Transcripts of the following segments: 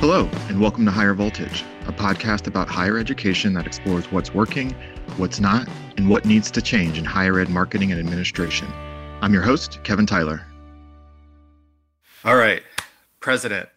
Hello, and welcome to Higher Voltage, a podcast about higher education that explores what's working, what's not, and what needs to change in higher ed marketing and administration. I'm your host, Kevin Tyler. All right, President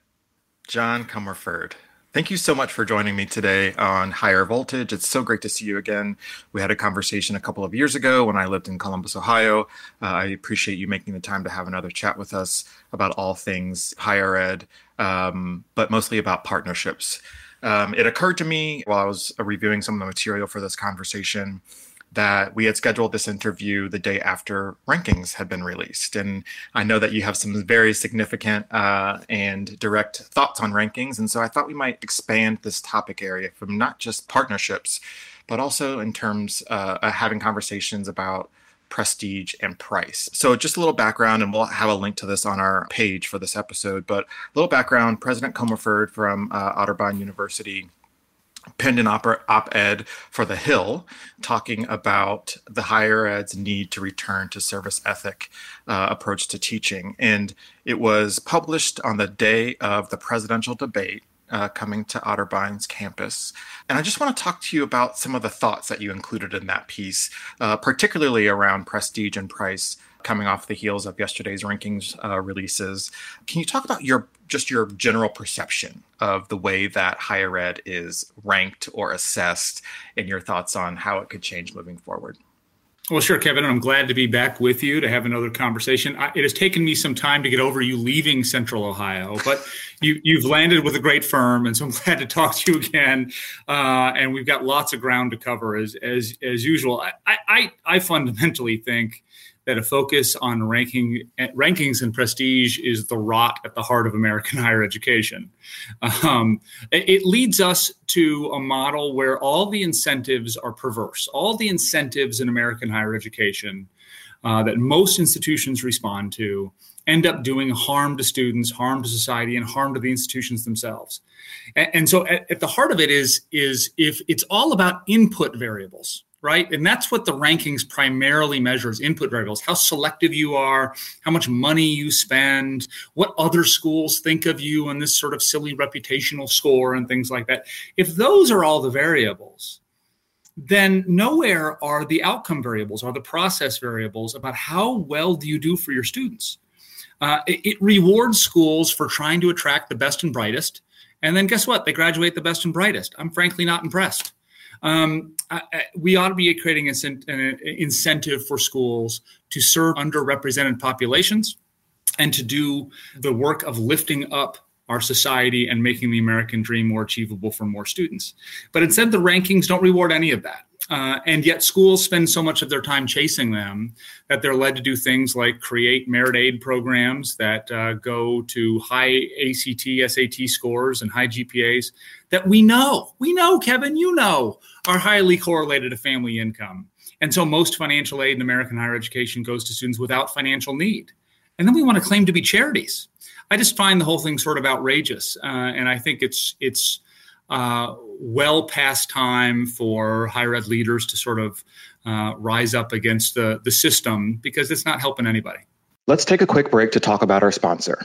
John Comerford. Thank you so much for joining me today on Higher Voltage. It's so great to see you again. We had a conversation a couple of years ago when I lived in Columbus, Ohio. Uh, I appreciate you making the time to have another chat with us about all things higher ed, um, but mostly about partnerships. Um, it occurred to me while I was reviewing some of the material for this conversation that we had scheduled this interview the day after rankings had been released. And I know that you have some very significant uh, and direct thoughts on rankings. And so I thought we might expand this topic area from not just partnerships, but also in terms uh, of having conversations about prestige and price. So just a little background, and we'll have a link to this on our page for this episode. But a little background: President Comerford from uh, Otterbein University penned an op ed for The Hill talking about the higher ed's need to return to service ethic uh, approach to teaching. And it was published on the day of the presidential debate. Uh, coming to Otterbein's campus. And I just want to talk to you about some of the thoughts that you included in that piece, uh, particularly around prestige and price coming off the heels of yesterday's rankings uh, releases. Can you talk about your just your general perception of the way that higher ed is ranked or assessed, and your thoughts on how it could change moving forward? Well, sure, Kevin. I'm glad to be back with you to have another conversation. I, it has taken me some time to get over you leaving Central Ohio, but you, have landed with a great firm, and so I'm glad to talk to you again. Uh, and we've got lots of ground to cover as as as usual. I I, I fundamentally think that a focus on ranking rankings and prestige is the rot at the heart of American higher education. Um, it, leads us to a model where all the incentives are perverse. All the incentives in American higher education uh, that most institutions respond to end up doing harm to students, harm to society, and harm to the institutions themselves. And, and so, at, at the heart of it is is if it's all about input variables right? And that's what the rankings primarily measures input variables how selective you are, how much money you spend, what other schools think of you on this sort of silly reputational score and things like that. If those are all the variables, then nowhere are the outcome variables or the process variables about how well do you do for your students. Uh, it, it rewards schools for trying to attract the best and brightest. And then guess what? They graduate the best and brightest. I'm frankly not impressed. Um, I, I, we ought to be creating an incentive for schools to serve underrepresented populations and to do the work of lifting up our society and making the American dream more achievable for more students. But instead, the rankings don't reward any of that. Uh, and yet, schools spend so much of their time chasing them that they're led to do things like create merit aid programs that uh, go to high ACT, SAT scores and high GPAs that we know, we know, Kevin, you know, are highly correlated to family income. And so most financial aid in American higher education goes to students without financial need. And then we want to claim to be charities. I just find the whole thing sort of outrageous. Uh, and I think it's, it's, uh, well past time for higher ed leaders to sort of uh, rise up against the, the system because it's not helping anybody. Let's take a quick break to talk about our sponsor.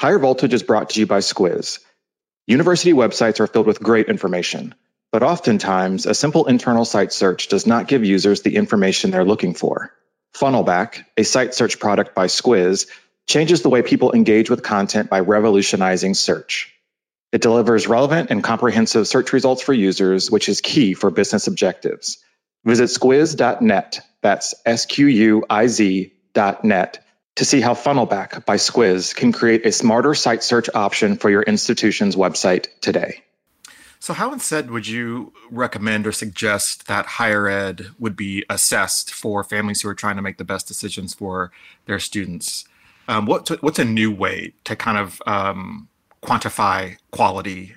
Higher Voltage is brought to you by Squiz. University websites are filled with great information, but oftentimes a simple internal site search does not give users the information they're looking for. Funnelback, a site search product by Squiz, changes the way people engage with content by revolutionizing search. It delivers relevant and comprehensive search results for users, which is key for business objectives. Visit squiz.net, that's S Q U I Z.net, to see how Funnelback by Squiz can create a smarter site search option for your institution's website today. So, how instead would you recommend or suggest that higher ed would be assessed for families who are trying to make the best decisions for their students? Um, what what's a new way to kind of um, quantify quality?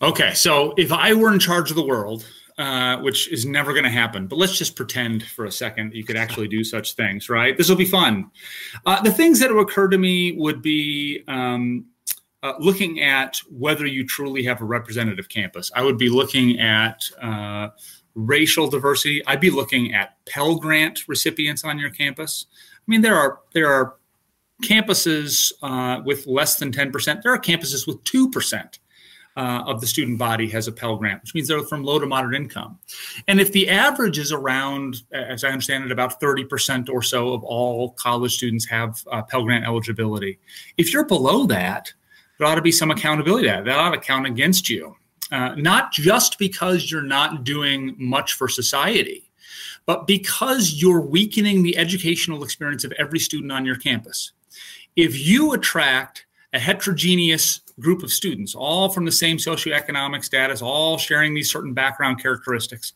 Okay, so if I were in charge of the world, uh, which is never going to happen, but let's just pretend for a second you could actually do such things, right? This will be fun. Uh, the things that would occur to me would be um, uh, looking at whether you truly have a representative campus. I would be looking at uh, racial diversity. I'd be looking at Pell Grant recipients on your campus. I mean, there are there are campuses uh, with less than 10%. There are campuses with 2%. Uh, of the student body has a Pell Grant, which means they're from low to moderate income. And if the average is around, as I understand it, about 30% or so of all college students have uh, Pell Grant eligibility, if you're below that, there ought to be some accountability to that. That ought to count against you. Uh, not just because you're not doing much for society, but because you're weakening the educational experience of every student on your campus. If you attract a heterogeneous group of students, all from the same socioeconomic status, all sharing these certain background characteristics,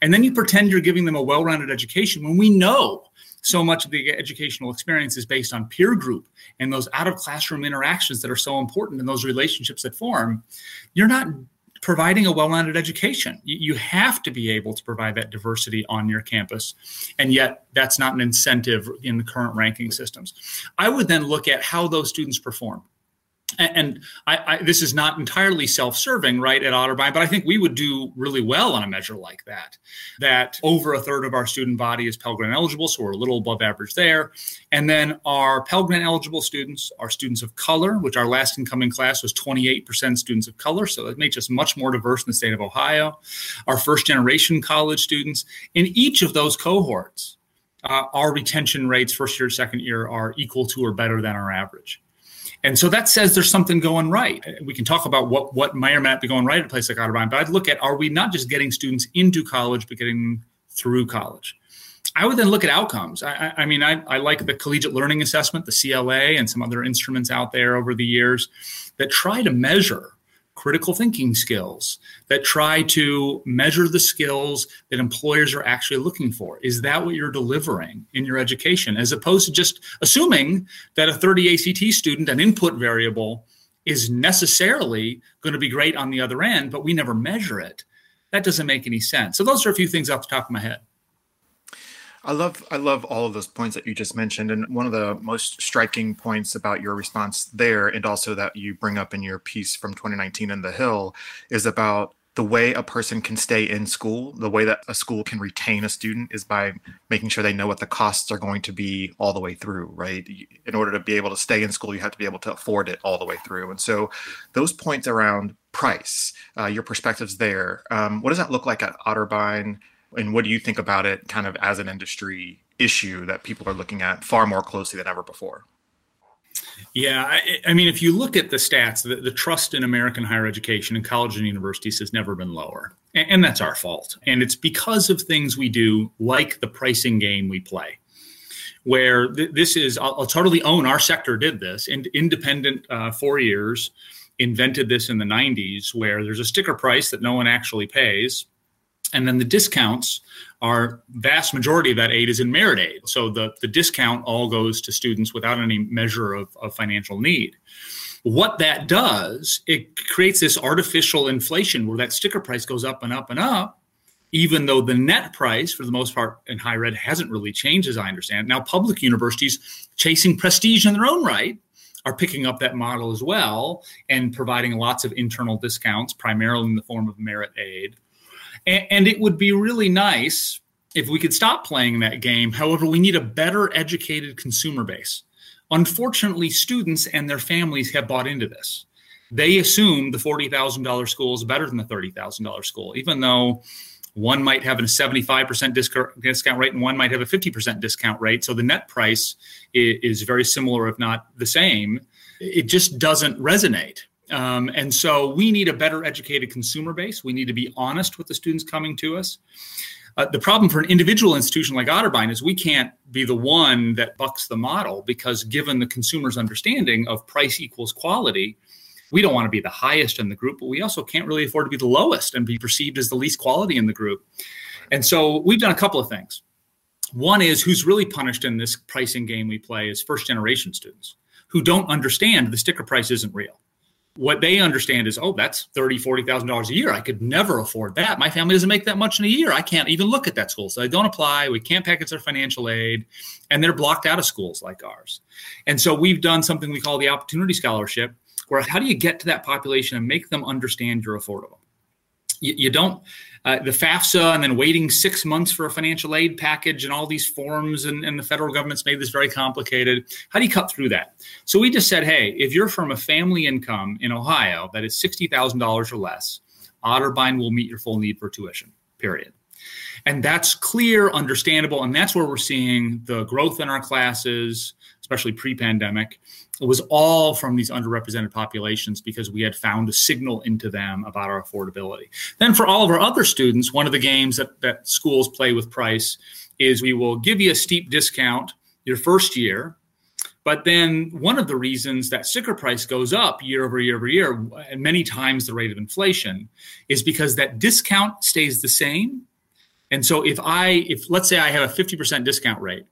and then you pretend you're giving them a well rounded education when we know so much of the educational experience is based on peer group and those out of classroom interactions that are so important and those relationships that form, you're not providing a well-rounded education. You, have to be able to provide that diversity on your campus, and yet that's not an incentive in the current ranking systems. I would then look at how those students perform and I, I, this is not entirely self-serving right at otterbein but i think we would do really well on a measure like that that over a third of our student body is pell grant eligible so we're a little above average there. And then our pell grant eligible students are students of color which our last incoming class was 28% students of color so that makes us much more diverse in the state of ohio. Our first generation college students in each of those cohorts uh, our retention rates first year second year are equal to or better than our average and so that says there's something going right. We can talk about what what may or may not be going right at a place like Otterbein, but I'd look at are we not just getting students into college, but getting through college? I would then look at outcomes. I, I mean, I, I, like the collegiate learning assessment, the CLA, and some other instruments out there over the years that try to measure critical thinking skills that try to measure the skills that employers are actually looking for. Is that what you're delivering in your education? As opposed to just assuming that a 30 ACT student, an input variable, is necessarily going to be great on the other end, but we never measure it. That doesn't make any sense. So, those are a few things off the top of my head. I love I love all of those points that you just mentioned, and one of the most striking points about your response there, and also that you bring up in your piece from 2019 in the Hill, is about the way a person can stay in school. The way that a school can retain a student is by making sure they know what the costs are going to be all the way through. Right? In order to be able to stay in school, you have to be able to afford it all the way through. And so, those points around price, uh, your perspectives there. Um, what does that look like at Otterbein? And what do you think about it kind of as an industry issue that people are looking at far more closely than ever before yeah, I, I, mean, if you look at the stats, the, the, trust in American higher education and colleges and universities has never been lower. And, and, that's our fault. And it's because of things we do, like the pricing game we play, where th- this is, I'll, I'll, totally own our sector did this. And independent uh, four years invented this in the 90s, where there's a sticker price that no one actually pays and then the discounts are vast majority of that aid is in merit aid. So the, the discount all goes to students without any measure of, of financial need. What that does, it creates this artificial inflation where that sticker price goes up and up and up, even though the net price, for the most part, in higher ed hasn't really changed, as I understand. Now, public universities chasing prestige in their own right are picking up that model as well and providing lots of internal discounts, primarily in the form of merit aid. And, it would be really nice if we could stop playing that game. However, we need a better educated consumer base. Unfortunately, students and their families have bought into this. They assume the $40,000 school is better than the $30,000 school, even though one might have a 75% discount rate and one might have a 50% discount rate. So the net price is, very similar, if not the same. It just doesn't resonate. Um, and so we need a better educated consumer base. We need to be honest with the students coming to us. Uh, the problem for an individual institution like Otterbein is we can't be the one that bucks the model because, given the consumer's understanding of price equals quality, we don't want to be the highest in the group, but we also can't really afford to be the lowest and be perceived as the least quality in the group. And so we've done a couple of things. One is who's really punished in this pricing game we play is first generation students who don't understand the sticker price isn't real what they understand is, oh, that's thirty, forty thousand dollars a year. I could never afford that. My family doesn't make that much in a year. I can't even look at that school, so they don't apply. We can't package their financial aid, and they're blocked out of schools like ours. And so we've done something we call the Opportunity Scholarship, where how do you get to that population and make them understand you're affordable? You, you don't uh, the FAFSA and then waiting six months for a financial aid package and all these forms, and, and, the federal government's made this very complicated. How do you cut through that? So we just said, hey, if you're from a family income in Ohio that is $60,000 or less, Otterbein will meet your full need for tuition, period. And that's clear, understandable, and that's where we're seeing the growth in our classes, especially pre pandemic. It was all from these underrepresented populations because we had found a signal into them about our affordability. Then, for all of our other students, one of the games that, that schools play with price is we will give you a steep discount your first year. But then one of the reasons that sticker price goes up year over year over year, and many times the rate of inflation, is because that discount stays the same. And so if I, if let's say I have a 50% discount rate,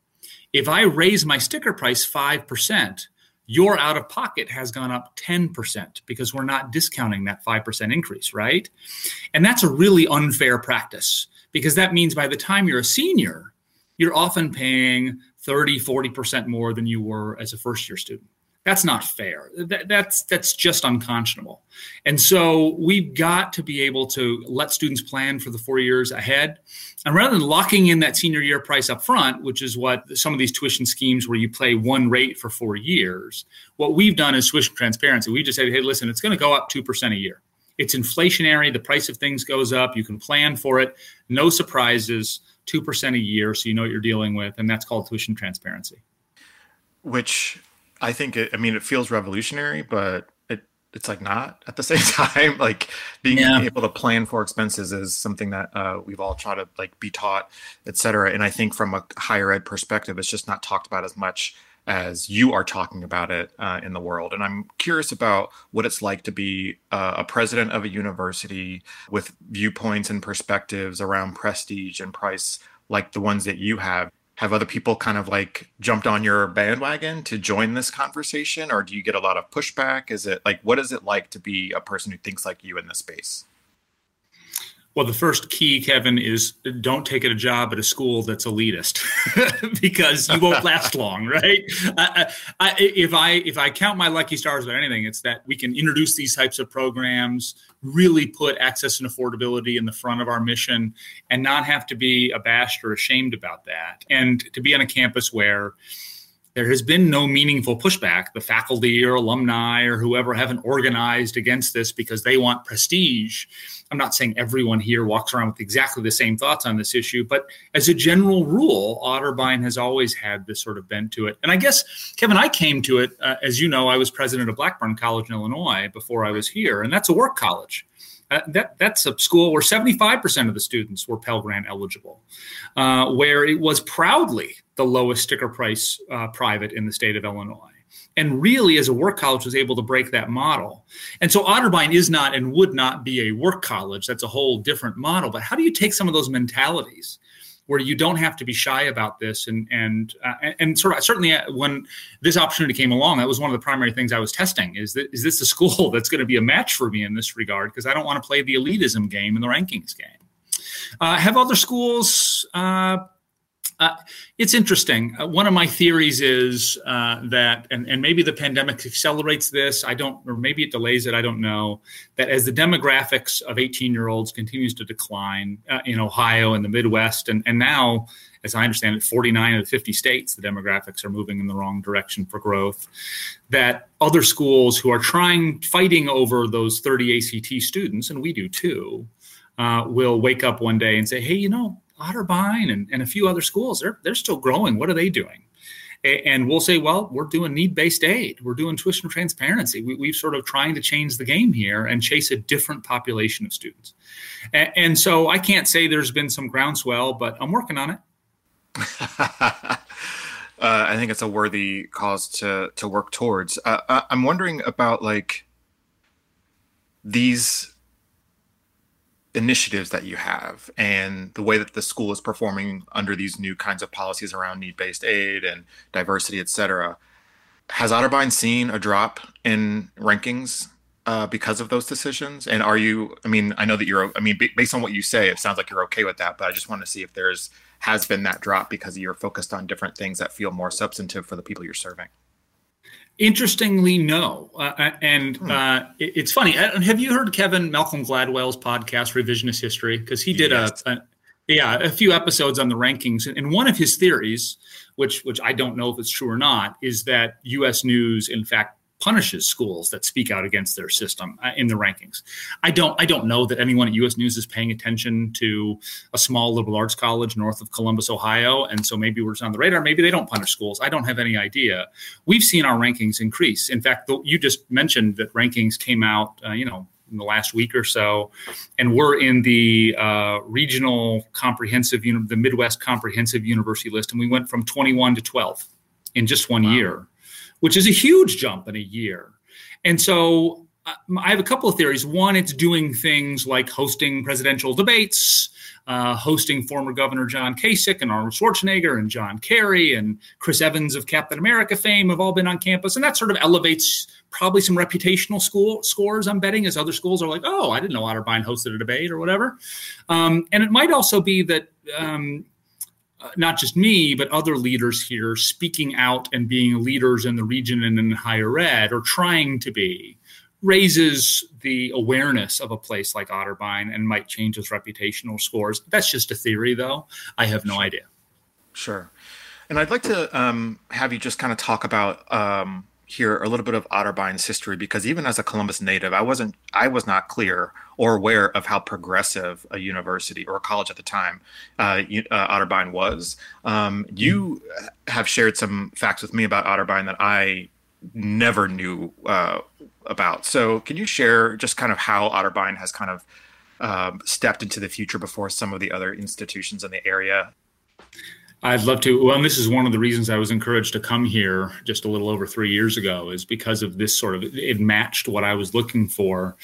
if I raise my sticker price 5%, your out of pocket has gone up 10% because we're not discounting that 5% increase, right? And that's a really unfair practice because that means by the time you're a senior, you're often paying 30, 40% more than you were as a first year student. That's not fair. That, that's that's just unconscionable. And so we've got to be able to let students plan for the four years ahead. And rather than locking in that senior year price up front, which is what some of these tuition schemes where you pay one rate for four years, what we've done is tuition transparency. We just said, hey, listen, it's going to go up 2% a year. It's inflationary. The price of things goes up. You can plan for it. No surprises, 2% a year. So you know what you're dealing with. And that's called tuition transparency. Which I think it, I mean, it feels revolutionary, but it's like not at the same time. like being yeah. able to plan for expenses is something that uh, we've all tried to like be taught, et cetera. And I think from a higher ed perspective, it's just not talked about as much as you are talking about it uh, in the world. And I'm curious about what it's like to be uh, a president of a university with viewpoints and perspectives around prestige and price like the ones that you have have other people kind of like jumped on your bandwagon to join this conversation or do you get a lot of pushback? Is it like what is it like to be a person who thinks like you in this space well, the first key, Kevin, is don't take a job at a school that's elitist because you won't last long, right? I, I, if I if I count my lucky stars or anything, it's that we can introduce these types of programs, really put access and affordability in the front of our mission, and not have to be abashed or ashamed about that, and to be on a campus where there has been no meaningful pushback. The faculty or alumni or whoever haven't organized against this because they want prestige. I'm not saying everyone here walks around with exactly the same thoughts on this issue, but as a general rule, Otterbein has always had this sort of bent to it. And I guess, Kevin, I came to it, uh, as you know, I was president of Blackburn College in Illinois before I was here, and that's a work college. Uh, that that's a school where 75% of the students were Pell Grant eligible, uh, where it was proudly the lowest sticker price uh, private in the state of Illinois. And really, as a work college, was able to break that model. And so Otterbein is not and would not be a work college. That's a whole different model. But how do you take some of those mentalities where you don't have to be shy about this. And and uh, and sort of certainly uh, when this opportunity came along that was one of the primary things i was testing. Is that is this a school that's going to be a match for me in this regard? Because i don't want to play the elitism game and the rankings game. Uh, have other schools uh, uh, it's interesting. Uh, one of my theories is uh, that, and, and maybe the pandemic accelerates this. I don't, or maybe it delays it. I don't know. That as the demographics of 18 year olds continues to decline uh, in Ohio and the Midwest, and, and now, as I understand it, 49 of the 50 states, the demographics are moving in the wrong direction for growth. That other schools who are trying, fighting over those 30 ACT students, and we do too, uh, will wake up one day and say, hey, you know, Otterbein and, and a few other schools, they're, they're still growing. What are they doing? And we'll say, well, we're doing need based aid. We're doing tuition transparency. We, we've sort of trying to change the game here and chase a different population of students. And, and so I can't say there's been some groundswell, but I'm working on it. uh, I think it's a worthy cause to to work towards. Uh, I'm wondering about like these initiatives that you have and the way that the school is performing under these new kinds of policies around need-based aid and diversity, et cetera. Has Otterbein seen a drop in rankings uh, because of those decisions? And are you? I mean, I know that you're. I mean, based on what you say, it sounds like you're okay with that. But I just want to see if there's has been that drop because you're focused on different things that feel more substantive for the people you're serving. Interestingly, no. Uh, uh and hmm. uh, it, it's funny. Have you heard Kevin Malcolm Gladwell's podcast, Revisionist History? Because he did yes. a, a, yeah a few episodes on the rankings, and one of his theories, which which I don't know if it's true or not, is that U.S. News in fact punishes schools that speak out against their system uh, in the rankings. I don't I don't know that anyone at US News is paying attention to a small liberal arts college north of Columbus, Ohio, and so maybe we're just on the radar. Maybe they don't punish schools. I don't have any idea. We've seen our rankings increase. In fact, you just mentioned that rankings came out, uh, you know, in the last week or so, and we're in the uh, regional comprehensive, you know, the Midwest comprehensive university list, and we went from 21 to 12 in just one wow. year which is a huge jump in a year. And so uh, I have a couple of theories. One, it's doing things like hosting presidential debates, uh, hosting former Governor John Kasich and Arnold Schwarzenegger and John Kerry and Chris Evans of Captain America fame have all been on campus, and that sort of elevates probably some reputational school scores. I'm betting as other schools are like, oh, I didn't know Otterbein hosted a debate or whatever. Um, and it might also be that um, uh, not just me, but other leaders here speaking out and being leaders in the region and in higher ed, or trying to be, raises the awareness of a place like Otterbein and might change its reputational scores. That's just a theory, though. I have no sure. idea. Sure. And I'd like to um, have you just kind of talk about um, here a little bit of Otterbein's history because even as a Columbus native, I wasn't I was not clear or aware of how progressive a university or a college at the time uh, uh, Otterbein was. Um, you have shared some facts with me about Otterbein that I never knew uh, about. So can you share just kind of how Otterbein has kind of um, stepped into the future before some of the other institutions in the area? I'd love to. Well, and this is one of the reasons I was encouraged to come here just a little over three years ago, is because of this sort of it matched what I was looking for.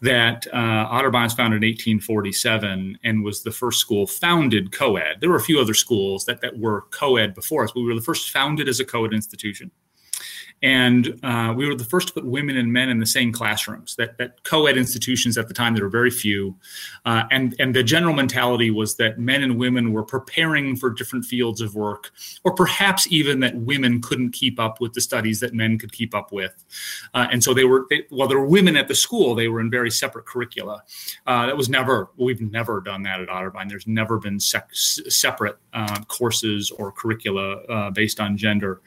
That uh, Otterbein was founded in 1847 and was the first school founded co-ed. There were a few other schools that that were co-ed before us, but we were the first founded as a co-ed institution and uh, we were the first to put women and men in the same classrooms. That, that co-ed institutions at the time there were very few, uh, and and the general mentality was that men and women were preparing for different fields of work, or perhaps even that women couldn't keep up with the studies that men could keep up with, uh, and so they were they, while there were women at the school, they were in very separate curricula. Uh, that was never we've never done that at Otterbein. There's never been sec- separate uh, courses or curricula uh, based on gender.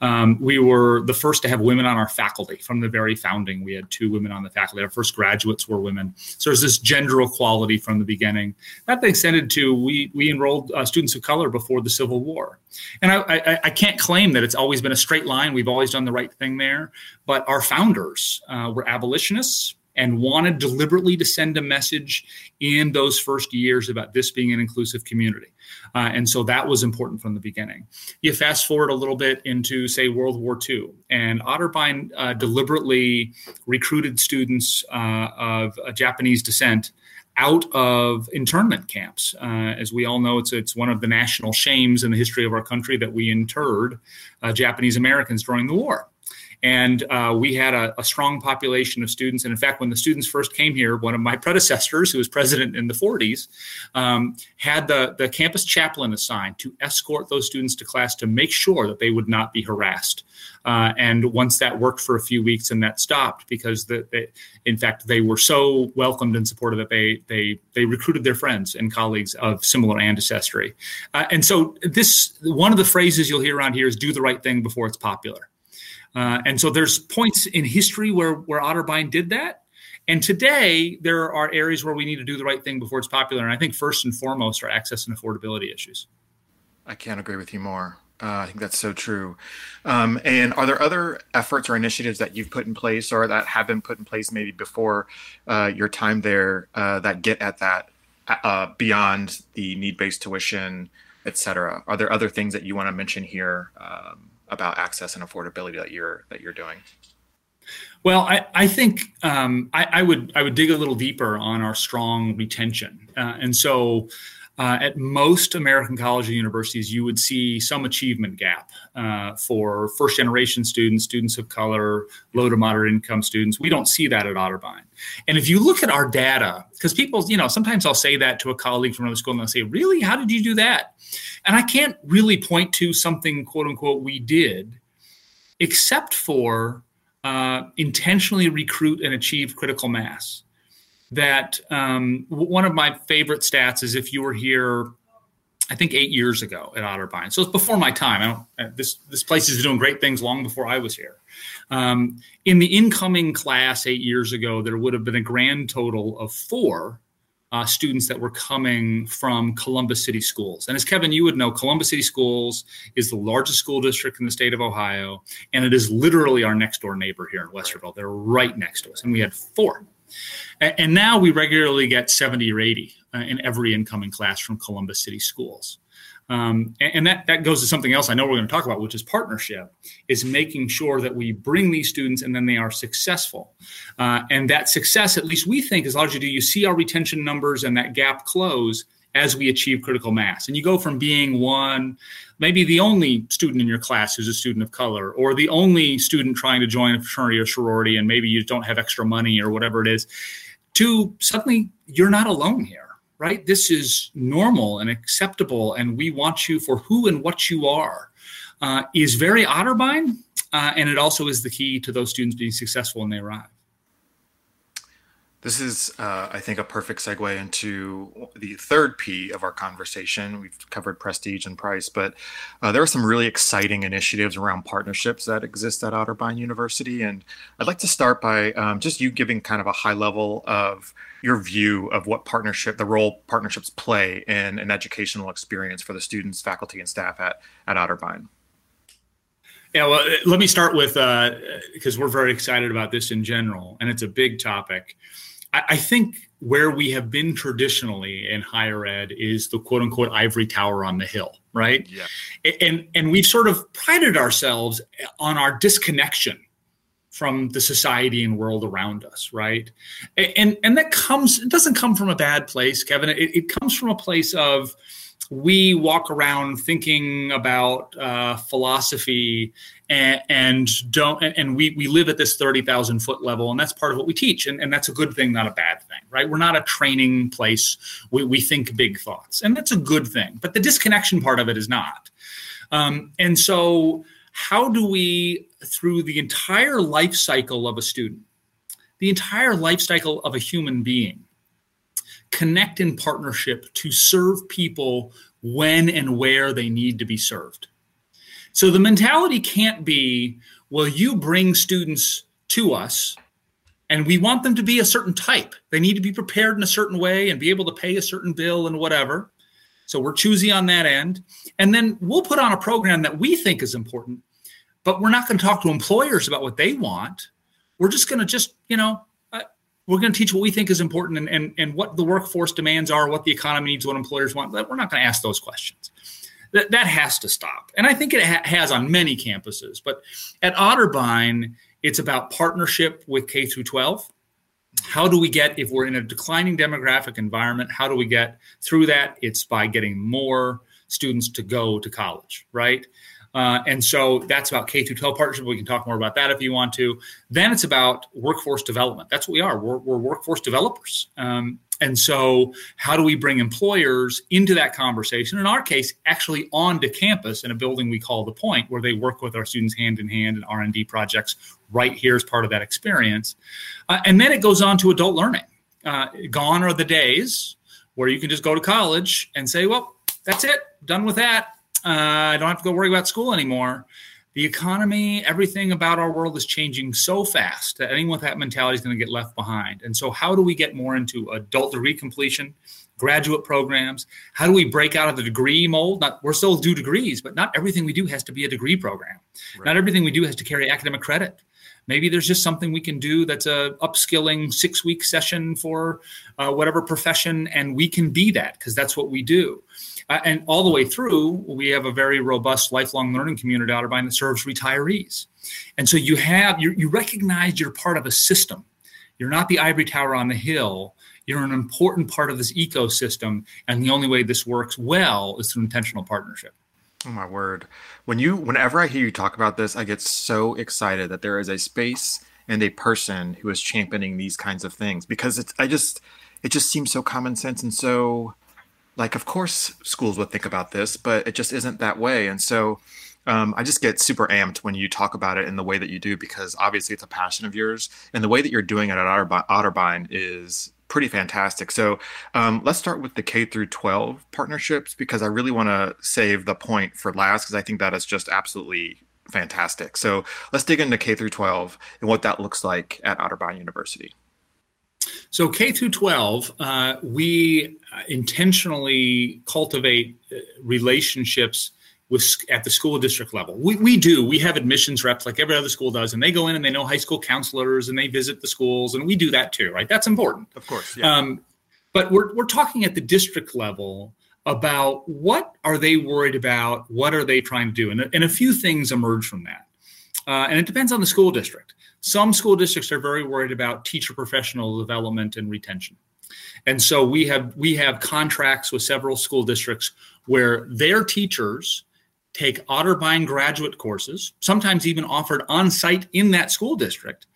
Um, we were the first to have women on our faculty from the very founding. We had two women on the faculty. Our first graduates were women. So there's this gender equality from the beginning. That extended to we we enrolled uh, students of color before the Civil War, and I, I, I can't claim that it's always been a straight line. We've always done the right thing there, but our founders uh, were abolitionists and wanted deliberately to send a message in those first years about this being an inclusive community. Uh, and so that was important from the beginning. You fast forward a little bit into, say, World War II, and Otterbein uh, deliberately recruited students uh, of Japanese descent out of internment camps. Uh, as we all know, it's it's one of the national shames in the history of our country that we interred uh, Japanese Americans during the war. And uh, we had a, a, strong population of students. And in fact, when the students first came here, one of my predecessors, who was president in the 40s, um, had the, the campus chaplain assigned to escort those students to class to make sure that they would not be harassed. Uh, and once that worked for a few weeks and that stopped because the, they, in fact they were so welcomed and supported that they they they recruited their friends and colleagues of similar ancestry uh, and so this one of the phrases you'll hear around here is do the right thing before it's popular uh, and so there's points in history where where Otterbein did that. And today there are areas where we need to do the right thing before it's popular. And I think first and foremost are access and affordability issues. I can't agree with you more. Uh, I think that's so true. Um, and are there other efforts or initiatives that you've put in place or that have been put in place maybe before uh, your time there uh, that get at that uh, beyond the need-based tuition, et cetera? Are there other things that you want to mention here um, about access and affordability that you're that you're doing? Well, I, I think um, I, I, would I would dig a little deeper on our strong retention, uh, and so uh, at most American colleges and universities, you would see some achievement gap uh, for first generation students, students of color, low to moderate income students. We don't see that at Otterbein. And if you look at our data, because people, you know, sometimes I'll say that to a colleague from another school and they'll say, Really? How did you do that? And I can't really point to something, quote unquote, we did except for uh, intentionally recruit and achieve critical mass. That um, one of my favorite stats is if you were here I think eight years ago at Otterbein. So it's before my time. Uh, this this place is doing great things long before I was here. Um, in the incoming class eight years ago, there would have been a grand total of four uh, students that were coming from Columbus City Schools. And as Kevin, you would know, Columbus City Schools is the largest school district in the state of Ohio, and it is literally our next door neighbor here in Westerville. They're right next to us, and we had four. And now we regularly get 70 or 80 uh, in every incoming class from Columbus City Schools. Um, and, that, that goes to something else I know we're going to talk about, which is partnership, is making sure that we bring these students and then they are successful. Uh, and that success, at least we think, as largely do you see our retention numbers and that gap close as we achieve critical mass. And you go from being one, maybe the only student in your class who's a student of color, or the only student trying to join a fraternity or sorority, and maybe you don't have extra money or whatever it is, to suddenly you're not alone here right? This is normal and acceptable, and we want you for who and what you are, uh, is very Otterbein, uh, and it also is the key to those students being successful when they arrive. This is, uh, I think, a perfect segue into the third P of our conversation. We've covered prestige and price, but uh, there are some really exciting initiatives around partnerships that exist at Otterbein University. And I'd like to start by um, just you giving kind of a high level of your view of what partnership, the role partnerships play in an educational experience for the students, faculty, and staff at, at Otterbein. Yeah, well, let me start with because uh, we're very excited about this in general, and it's a big topic. I, I think where we have been traditionally in higher ed is the quote unquote ivory tower on the hill, right? Yeah. And and we've sort of prided ourselves on our disconnection from the society and world around us, right? And and that comes it doesn't come from a bad place, Kevin. It, it comes from a place of we walk around thinking about uh, philosophy and, and don't and we we live at this 30,000 foot level and that's part of what we teach and, and that's a good thing not a bad thing right? We're not a training place. We, we think big thoughts and that's a good thing but the disconnection part of it is not. Um, and so how do we through the entire life cycle of a student, the entire life cycle of a human being, connect in partnership to serve people when and where they need to be served. So the mentality can't be, well, you bring students to us and we want them to be a certain type. They need to be prepared in a certain way and be able to pay a certain bill and whatever. So we're choosy on that end. And then we'll put on a program that we think is important but we're not going to talk to employers about what they want. We're just going to just, you know, we're going to teach what we think is important and, and, and what the workforce demands are, what the economy needs, what employers want. But We're not going to ask those questions. That, that has to stop. And I think it ha- has on many campuses. But at Otterbein, it's about partnership with K through 12. How do we get, if we're in a declining demographic environment, how do we get through that? It's by getting more students to go to college, right? Uh, and so that's about K through 12 partnership. We can talk more about that if you want to. Then it's about workforce development. That's what we are. We're, we're workforce developers. Um, and so, how do we bring employers into that conversation? In our case, actually onto campus in a building we call the Point, where they work with our students hand in hand in R and D projects right here as part of that experience. Uh, and then it goes on to adult learning. Uh, gone are the days where you can just go to college and say, "Well, that's it, done with that." Uh, I don't have to go worry about school anymore. The economy, everything about our world is changing so fast that anyone with that mentality is going to get left behind. And so, how do we get more into adult degree completion, graduate programs? How do we break out of the degree mold? Not we're still do degrees, but not everything we do has to be a degree program. Right. Not everything we do has to carry academic credit. Maybe there's just something we can do that's a upskilling six week session for uh, whatever profession, and we can be that because that's what we do. Uh, and all the way through, we have a very robust lifelong learning community out of that serves retirees. And so you have you, you recognize you're part of a system. You're not the ivory tower on the hill. You're an important part of this ecosystem, and the only way this works well is through intentional partnership. Oh my word! When you, whenever I hear you talk about this, I get so excited that there is a space and a person who is championing these kinds of things because it's. I just, it just seems so common sense and so like of course schools would think about this but it just isn't that way and so um, I just get super amped when you talk about it in the way that you do because obviously it's a passion of yours, and the way that you're doing it at Otterbein is pretty fantastic. So um, let's start with the K through 12 partnerships because I really want to save the point for last because I think that is just absolutely fantastic. So let's dig into K through 12 and what that looks like at Otterbein University. So K through 12, uh, we intentionally cultivate uh, relationships with at the school district level. We, we do. We have admissions reps like every other school does, and they go in and they know high school counselors and they visit the schools, and we do that too, right? That's important. Of course. Yeah. Um, but we're we're talking at the district level about what are they worried about, what are they trying to do, and, and a few things emerge from that. Uh, and it depends on the school district. Some school districts are very worried about teacher professional development and retention. And so we have we have contracts with several school districts where their teachers take Otterbein graduate courses, sometimes even offered on site in that school district.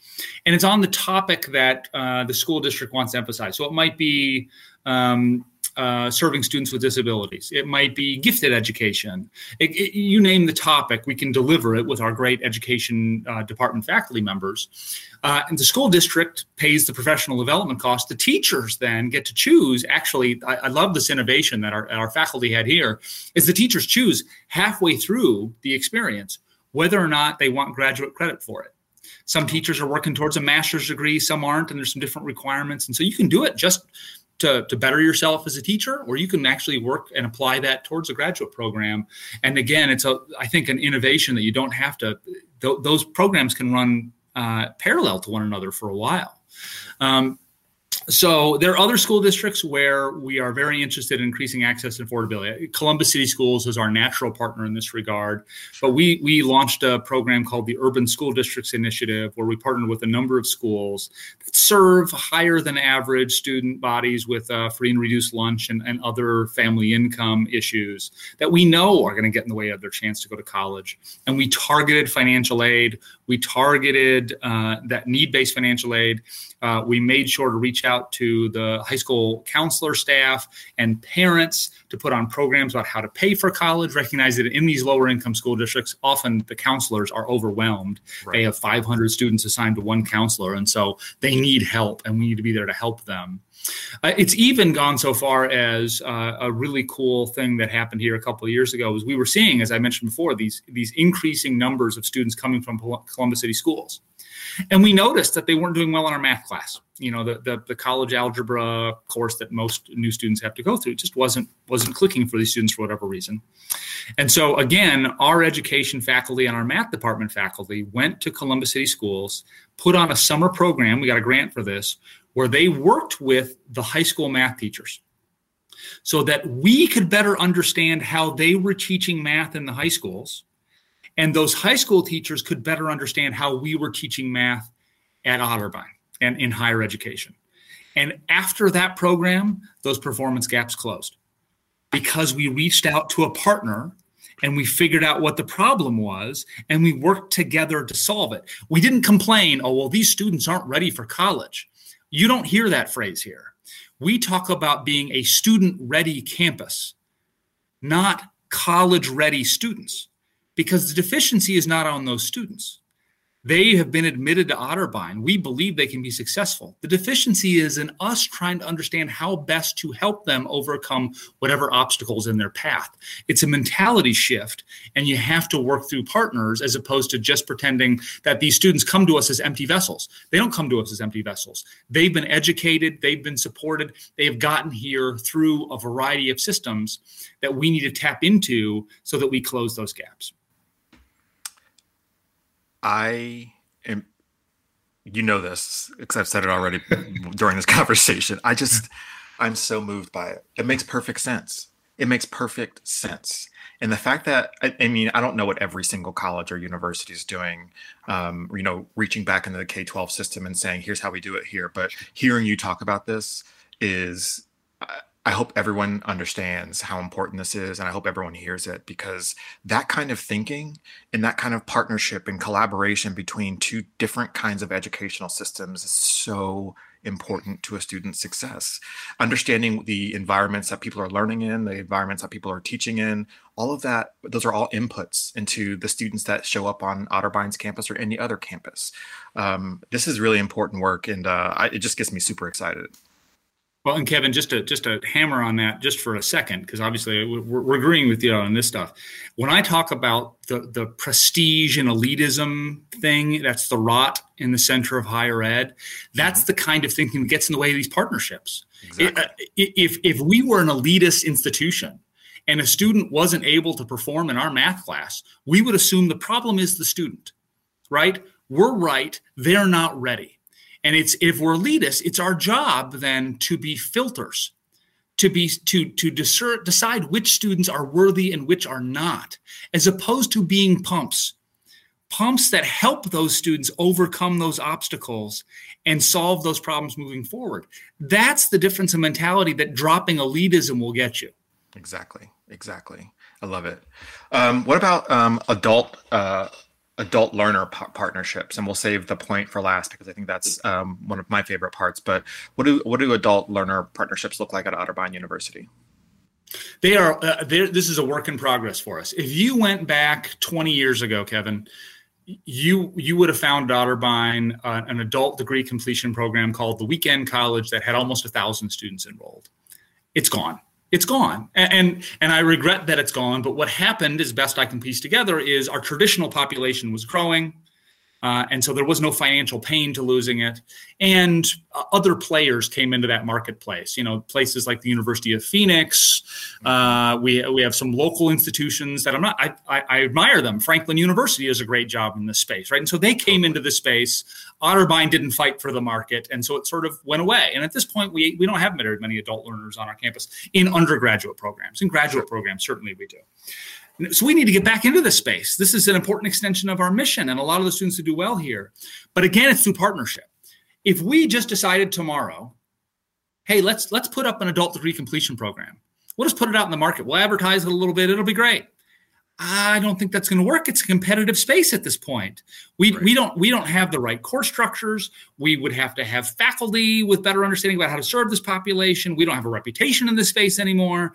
And it's on the topic that uh, the school district wants to emphasize. So it might be um, uh, serving students with disabilities. It might be gifted education. It, it, you name the topic, we can deliver it with our great education uh, department faculty members. Uh, and the school district pays the professional development cost. The teachers then get to choose. Actually, I, I love this innovation that our, our faculty had here. Is the teachers choose halfway through the experience whether or not they want graduate credit for it. Some teachers are working towards a master's degree, some aren't, and there's some different requirements. And so you can do it just to, to better yourself as a teacher, or you can actually work and apply that towards a graduate program. And again, it's a I think an innovation that you don't have to. Th- those programs can run uh, parallel to one another for a while. Um, so there are other school districts where we are very interested in increasing access and affordability. Columbus City Schools is our natural partner in this regard, but we we launched a program called the Urban School Districts Initiative, where we partnered with a number of schools that serve higher than average student bodies with uh, free and reduced lunch and, and other family income issues that we know are going to get in the way of their chance to go to college. And we targeted financial aid. We targeted uh, that need-based financial aid. Uh, we made sure to reach out to the high school counselor staff and parents to put on programs about how to pay for college. Recognize that in these lower income school districts, often the counselors are overwhelmed. Right. They have 500 students assigned to one counselor, and so they need help, and we need to be there to help them. Uh, it's even gone so far as uh, a really cool thing that happened here a couple of years ago was we were seeing, as I mentioned before, these these increasing numbers of students coming from Columbus City schools, and we noticed that they weren't doing well in our math class. You know, the, the, the college algebra course that most new students have to go through just wasn't wasn't clicking for these students for whatever reason. And so again, our education faculty and our math department faculty went to Columbus City schools, put on a summer program. We got a grant for this, where they worked with the high school math teachers so that we could better understand how they were teaching math in the high schools. And those high school teachers could better understand how we were teaching math at Otterbein and in higher education. And after that program, those performance gaps closed because we reached out to a partner and we figured out what the problem was and we worked together to solve it. We didn't complain, oh, well, these students aren't ready for college. You don't hear that phrase here. We talk about being a student ready campus, not college ready students, because the deficiency is not on those students. They have been admitted to Otterbein. We believe they can be successful. The deficiency is in us trying to understand how best to help them overcome whatever obstacles in their path. It's a mentality shift, and you have to work through partners as opposed to just pretending that these students come to us as empty vessels. They don't come to us as empty vessels. They've been educated, they've been supported, they have gotten here through a variety of systems that we need to tap into so that we close those gaps. I am, you know this because I've said it already during this conversation. I just, I'm so moved by it. It makes perfect sense. It makes perfect sense. And the fact that, I, I mean, I don't know what every single college or university is doing, um, you know, reaching back into the K 12 system and saying, here's how we do it here. But hearing you talk about this is, I hope everyone understands how important this is and I hope everyone hears it because that kind of thinking and that kind of partnership and collaboration between two different kinds of educational systems is so important to a student's success. Understanding the environments that people are learning in, the environments that people are teaching in, all of that, those are all inputs into the students that show up on Otterbeins campus or any other campus. Um, this is really important work, and uh, I, it just gets me super excited. Well, and Kevin, just to just to hammer on that just for a second, because obviously we're, we're, agreeing with you on this stuff. When I talk about the the prestige and elitism thing, that's the rot in the center of higher ed. That's mm-hmm. the kind of thinking that gets in the way of these partnerships. Exactly. If if we were an elitist institution and a student wasn't able to perform in our math class, we would assume the problem is the student, right? We're right; they're not ready and it's if we're elitists, it's our job then to be filters, to be to to decide which students are worthy and which are not, as opposed to being pumps. Pumps that help those students overcome those obstacles and solve those problems moving forward. That's the difference in mentality that dropping elitism will get you. Exactly. Exactly. I love it. Um, what about um, adult uh, adult learner p- partnerships and we'll save the point for last because i think that's um, one of my favorite parts but what do what do adult learner partnerships look like at otterbein university? They are uh, this is a work in progress for us. If you went back 20 years ago kevin you you would have found otterbein uh, an adult degree completion program called the weekend college that had almost a thousand students enrolled. It's gone it's gone. And, and, and i regret that it's gone but what happened as best i can piece together is our traditional population was growing uh, and so there was no financial pain to losing it. And uh, other players came into that marketplace. You know, places like the University of Phoenix. Uh, we we have some local institutions that I'm not. I, I, I, admire them. Franklin University does a great job in this space, right? And so they came into the space. Otterbein didn't fight for the market, and so it sort of went away. And at this point, we we don't have very many adult learners on our campus in undergraduate programs. In graduate programs, certainly we do. So we need to get back into this space. This is an important extension of our mission and a lot of the students who do well here. But again, it's through partnership. If we just decided tomorrow, hey, let's let's put up an adult degree completion program. We'll just put it out in the market. We'll advertise it a little bit. It'll be great. I don't think that's going to work. It's a competitive space at this point. We right. we don't we don't have the right course structures. We would have to have faculty with better understanding about how to serve this population. We don't have a reputation in this space anymore.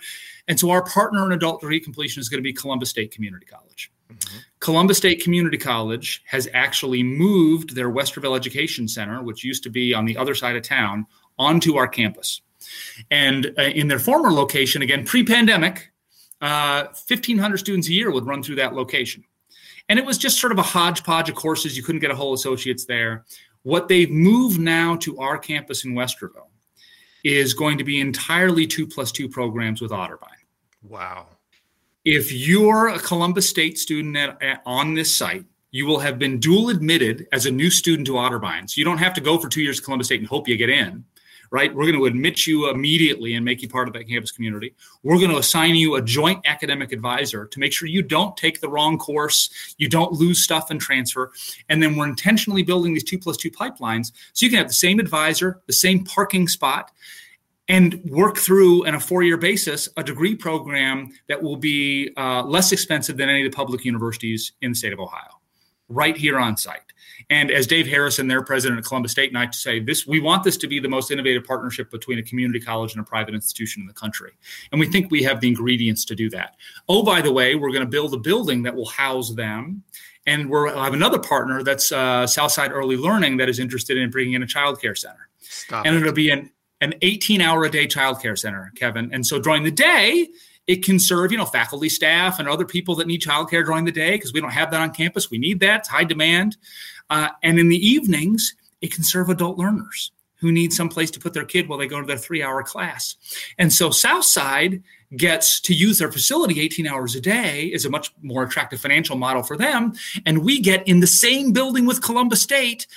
And so our partner in adult degree completion is going to be Columbus State Community College. Mm-hmm. Columbus State Community College has actually moved their Westerville Education Center, which used to be on the other side of town, onto our campus. And uh, in their former location, again, pre pandemic, uh, 1,500 students a year would run through that location. And it was just sort of a hodgepodge of courses. You couldn't get a whole associates there. What they've moved now to our campus in Westerville is going to be entirely two plus two programs with Otterbein. Wow. If you're a Columbus State student at, at, on this site, you will have been dual admitted as a new student to Otterbein. So you don't have to go for two years to Columbus State and hope you get in right? We're going to admit you immediately and make you part of that campus community. We're going to assign you a joint academic advisor to make sure you don't take the wrong course, you don't lose stuff and transfer. And then we're intentionally building these two plus two pipelines so you can have the same advisor, the same parking spot, and work through on a four-year basis a degree program that will be uh, less expensive than any of the public universities in the state of Ohio, right here on site. And as Dave Harrison, their president of Columbus State, and I say this, we want this to be the most innovative partnership between a community college and a private institution in the country. And we think we have the ingredients to do that. Oh, by the way, we're going to build a building that will house them. And we will have another partner that's uh, Southside Early Learning that is interested in bringing in a child care center. Stop and it. it'll be an, an 18 hour a day childcare center, Kevin. And so during the day, it can serve, you know, faculty, staff, and other people that need childcare during the day because we don't have that on campus. We need that; it's high demand. Uh, and in the evenings, it can serve adult learners who need some place to put their kid while they go to their three hour class. And so Southside gets to use their facility 18 hours a day is a much more attractive financial model for them. And we get in the same building with Columbus State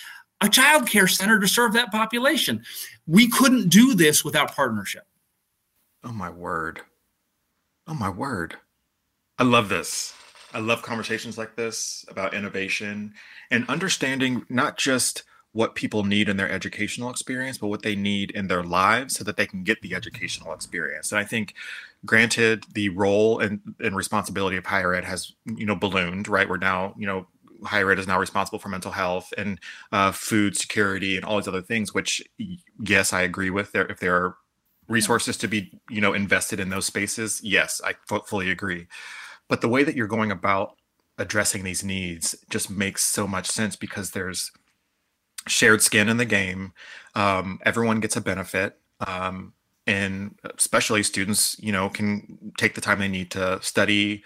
a child care center to serve that population. We couldn't do this without partnership. Oh my word. Oh my word. I love this. I love conversations like this about innovation and understanding not just what people need in their educational experience, but what they need in their lives so that they can get the educational experience. And I think, granted, the role and, and responsibility of higher ed has, you know, ballooned, right? We're now, you know, higher ed is now responsible for mental health and uh, food security and all these other things. Which, yes, I agree with. There, if there are resources to be, you know, invested in those spaces, yes, I f- fully agree. But the way that you're going about addressing these needs just makes so much sense because there's shared skin in the game. Um, everyone gets a benefit. Um, and especially students, you know, can take the time they need to study,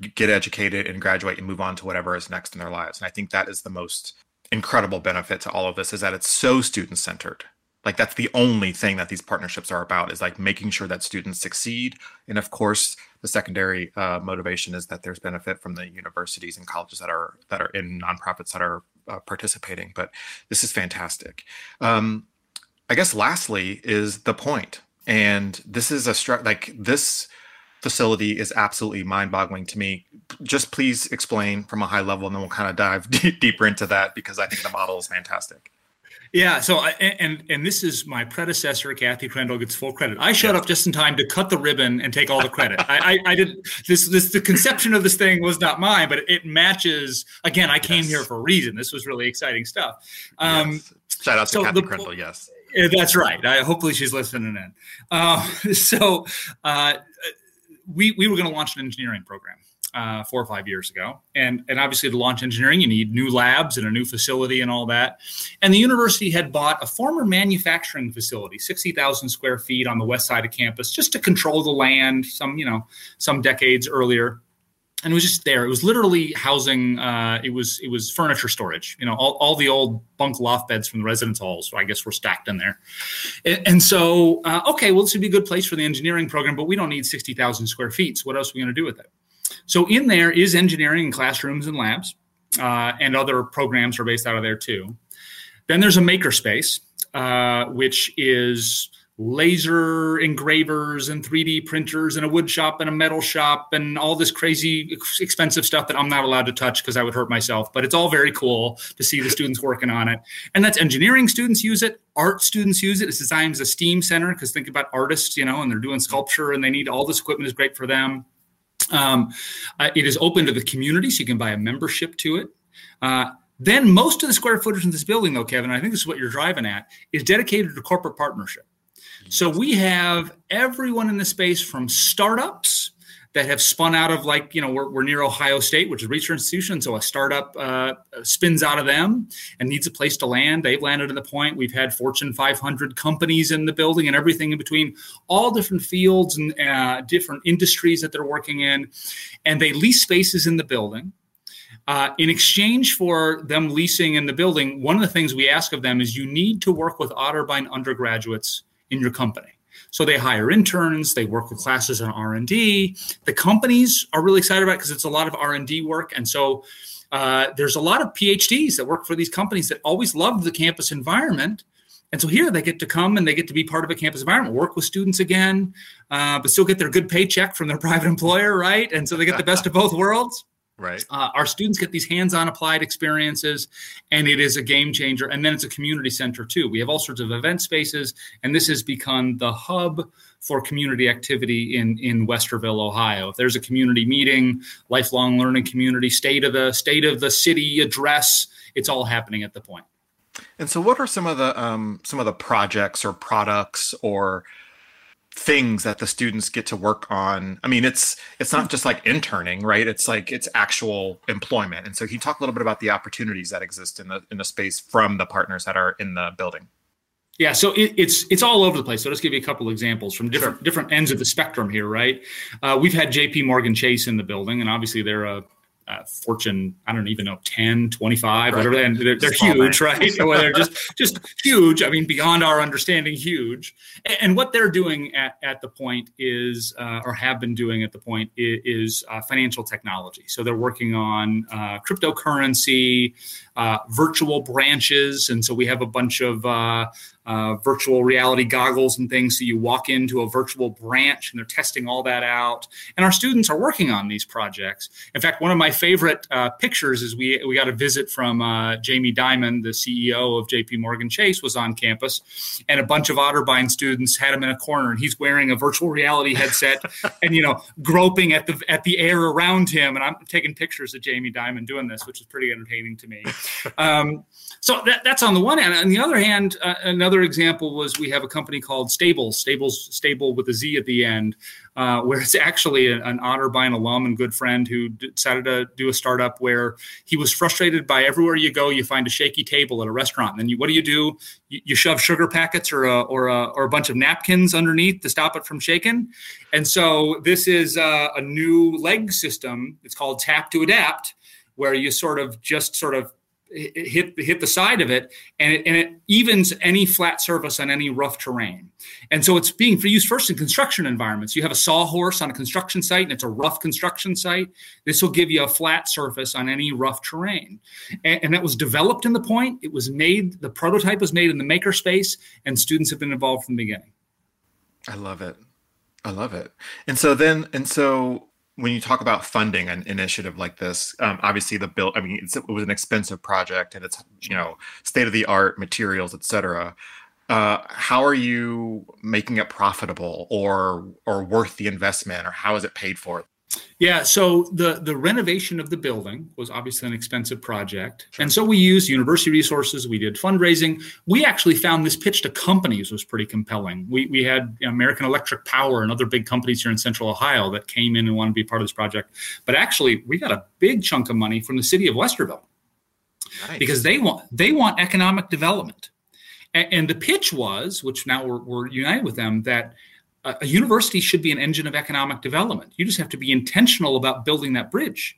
get educated, and graduate and move on to whatever is next in their lives. And I think that is the most incredible benefit to all of this is that it's so student centered like that's the only thing that these partnerships are about is like making sure that students succeed. And of course the secondary uh, motivation is that there's benefit from the universities and colleges that are that are in nonprofits that are uh, participating. But this is fantastic. Um, i guess lastly is the point. And this is a stru- like this facility is absolutely mind-boggling to me just please explain from a high level and then we'll kind of dive deeper into that because i think the model is fantastic yeah. So, and and this is my predecessor, Kathy Krendl, gets full credit. I showed up just in time to cut the ribbon and take all the credit. I, I, I, did this. This the conception of this thing was not mine, but it matches. Again, I came yes. here for a reason. This was really exciting stuff. Um, yes. Shout out to so Kathy the, Krendl. Yes. That's right. I, hopefully, she's listening in. Uh, so, uh, we we were going to launch an engineering program uh, four or five years ago. And, and obviously, to launch engineering, you need new labs and a new facility and all that. And the university had bought a former manufacturing facility, 60,000 square feet on the west side of campus, just to control the land some, you know, some decades earlier. And it was just there. It was literally housing. Uh, it was it was furniture storage. You know, all, all the old bunk loft beds from the residence halls. I guess were stacked in there. And, and so, uh, okay, well, this would be a good place for the engineering program, but we don't need sixty thousand square feet. So what else are we going to do with it? So in there is engineering and classrooms and labs, uh, and other programs are based out of there too. Then there's a makerspace, uh, which is laser engravers and 3D printers and a wood shop and a metal shop and all this crazy expensive stuff that I'm not allowed to touch because I would hurt myself. But it's all very cool to see the students working on it. And that's engineering students use it, art students use it. It's designed as a STEAM center because think about artists, you know, and they're doing sculpture and they need all this equipment is great for them. Um, uh, it is open to the community, so you can buy a membership to it. Uh, then most of the square footage in this building, though, Kevin, I think this is what you're driving at, is dedicated to corporate partnership. So we have everyone in the space from startups that have spun out of like you know we're, we're near ohio state which is a research institution. So a startup uh, spins out of them and needs a place to land. They've landed at the point. We've had fortune 500 companies in the building and everything in between all different fields and uh, different industries that they're working in. And they lease spaces in the building. Uh, in exchange for them leasing in the building, one of the things we ask of them is you need to work with Otterbein undergraduates in your company. So they hire interns, they work with classes on R&D. The companies are really excited about it because it's a lot of R&D work. And so uh, there's a lot of PhDs that work for these companies that always love the campus environment. And so here they get to come and they get to be part of a campus environment, work with students again, uh, but still get their good paycheck from their private employer, right? And so they get the best of both worlds. Right. Uh, our students get these hands-on applied experiences, and it is a game changer. And then it's a community center too. We have all sorts of event spaces, and this has become the hub for community activity in in Westerville, Ohio. If there's a community meeting, lifelong learning community, state of the state of the city address, it's all happening at the point. And so, what are some of the um, some of the projects or products or things that the students get to work on i mean it's it's not just like interning right it's like it's actual employment and so can you talk a little bit about the opportunities that exist in the in the space from the partners that are in the building yeah, so it, it's it's all over the place. So let's give you a couple examples from different sure. different ends of the spectrum here, right? Uh, we've had J.P. Morgan Chase in the building, and obviously they're a uh, Fortune, I don't even know, 10, 25, right. whatever. And they're, they're huge, right? well, they're just, just huge. I mean, beyond our understanding, huge. And, and what they're doing at, at the point is, uh, or have been doing at the point, is, is uh, financial technology. So they're working on uh, cryptocurrency, uh, virtual branches. And so we have a bunch of uh, virtual reality goggles and things. So you walk into a virtual branch and they're testing all that out. And our students are working on these projects. In fact, one of my favorite uh, pictures is we we got a visit from uh, Jamie Dimon, the CEO of J.P. Morgan Chase, was on campus, and a bunch of Otterbein students had him in a corner, and he's wearing a virtual reality headset, and you know, groping at the at the air around him, and I'm taking pictures of Jamie Dimon doing this, which is pretty entertaining to me. Um, so that, that's on the one hand. On the other hand, uh, another example was we have a company called Stables, Stables, Stable with a Z at the end, uh, where it's actually an, honor by an alum and good friend who decided to do a startup where he was frustrated by everywhere you go, you find a shaky table at a restaurant. And then you, what do you do? You, you shove sugar packets or a, or, a, or a bunch of napkins underneath to stop it from shaking. And so this is a, a new leg system. It's called Tap to Adapt, where you sort of just sort of hit hit the side of it and, it and it evens any flat surface on any rough terrain. And so it's being used first in construction environments. You have a sawhorse on a construction site and it's a rough construction site. This will give you a flat surface on any rough terrain. And, and that was developed in the point. It was made the prototype was made in the makerspace and students have been involved from the beginning. I love it. I love it. And so then and so when you talk about funding an initiative like this, um, obviously the build, I mean, it was an expensive project and it's, you know, state of the art materials, et cetera. Uh, how are you making it profitable or, or worth the investment or how is it paid for? Yeah, so the the renovation of the building was obviously an expensive project, sure. and so we used university resources. We did fundraising. We actually found this pitch to companies was pretty compelling. We we had American Electric Power and other big companies here in Central Ohio that came in and wanted to be part of this project. But actually, we got a big chunk of money from the city of Westerville nice. because they want they want economic development, and, and the pitch was, which now we're, we're united with them, that a university should be an engine of economic development. You just have to be intentional about building that bridge.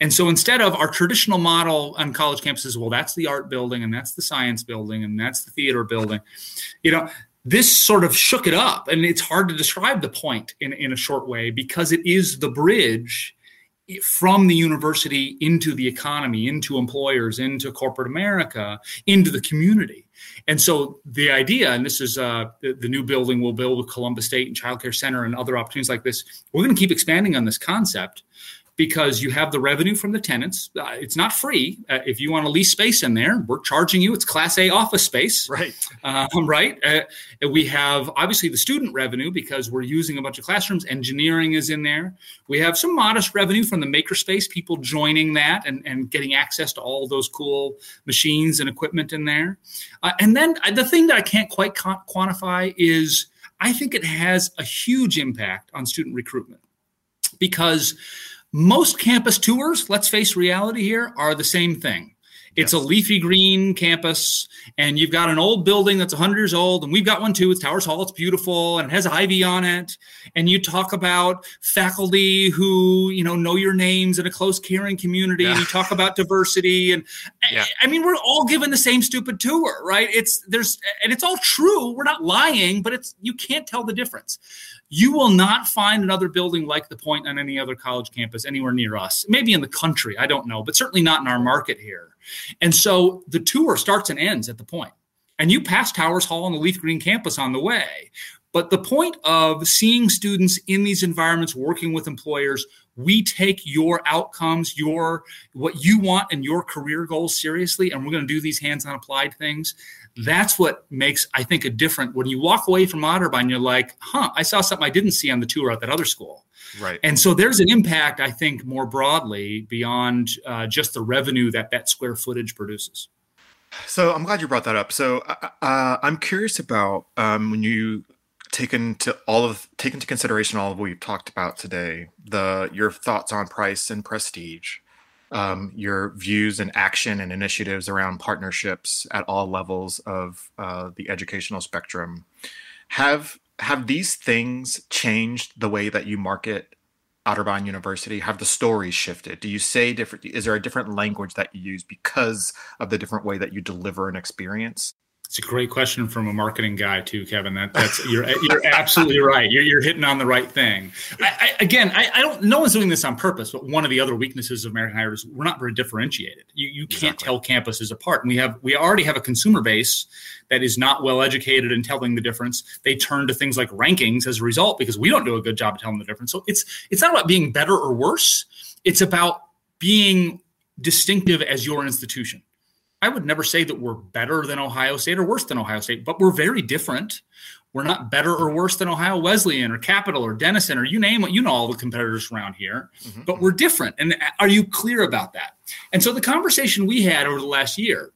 And so instead of our traditional model on college campuses, well, that's the art building and that's the science building and that's the theater building, you know, this sort of shook it up. And it's hard to describe the point in, in a short way because it is the bridge from the university into the economy, into employers, into corporate America, into the community. And so the idea, and this is uh, the, the, new building we'll build with Columbus State and Child Care Center and other opportunities like this, we're going to keep expanding on this concept because you have the revenue from the tenants. Uh, it's not free. Uh, if you want to lease space in there, we're charging you. It's Class A office space. Right. Um, right. Uh, we have obviously the student revenue because we're using a bunch of classrooms. Engineering is in there. We have some modest revenue from the makerspace, people joining that and, and getting access to all those cool machines and equipment in there. Uh, and then uh, the thing that I can't quite quantify is I think it has a huge impact on student recruitment because most campus tours, let's face reality here, are the same thing. It's yes. a leafy green campus, and you've got an old building that's 100 years old, and we've got one too. It's Towers Hall. It's beautiful, and it has ivy on it. And you talk about faculty who you know know your names in a close, caring community, yeah. and you talk about diversity. And yeah. I, I mean, we're all given the same stupid tour, right? It's there's and it's all true. We're not lying, but it's you can't tell the difference. You will not find another building like the Point on any other college campus anywhere near us. Maybe in the country, I don't know, but certainly not in our market here. And so the tour starts and ends at the point. And you pass Towers Hall on the Leaf Green campus on the way. But the point of seeing students in these environments working with employers, we take your outcomes, your what you want and your career goals seriously, and we're going to do these hands-on applied things. That's what makes, I think, a different. When you walk away from Otterbein, you're like, huh, I saw something I didn't see on the tour at that other school. Right. And so there's an impact, I think, more broadly beyond uh, just the revenue that that square footage produces. So I'm glad you brought that up. So uh, uh, I'm curious about um, when you take into all of take into consideration all of what we've talked about today, the your thoughts on price and prestige um, your views and action and initiatives around partnerships at all levels of uh, the educational spectrum. Have have these things changed the way that you market Otterbein University? Have the stories shifted? Do you say different? Is there a different language that you use because of the different way that you deliver an experience? It's a great question from a marketing guy too, Kevin. That, that's you're you're absolutely right. You're, you're hitting on the right thing. I, I, again, I, I, don't. No one's doing this on purpose. But one of the other weaknesses of American Higher is we're not very differentiated. You you can't exactly. tell campuses apart. And we have we already have a consumer base that is not well educated in telling the difference. They turn to things like rankings as a result because we don't do a good job of telling the difference. So it's it's not about being better or worse. It's about being distinctive as your institution. I would never say that we're better than Ohio State or worse than Ohio State, but we're very different. We're not better or worse than Ohio Wesleyan or Capital or Denison or you name it. You know all the competitors around here, mm-hmm. but we're different. And are you clear about that? And so the conversation we had over the last year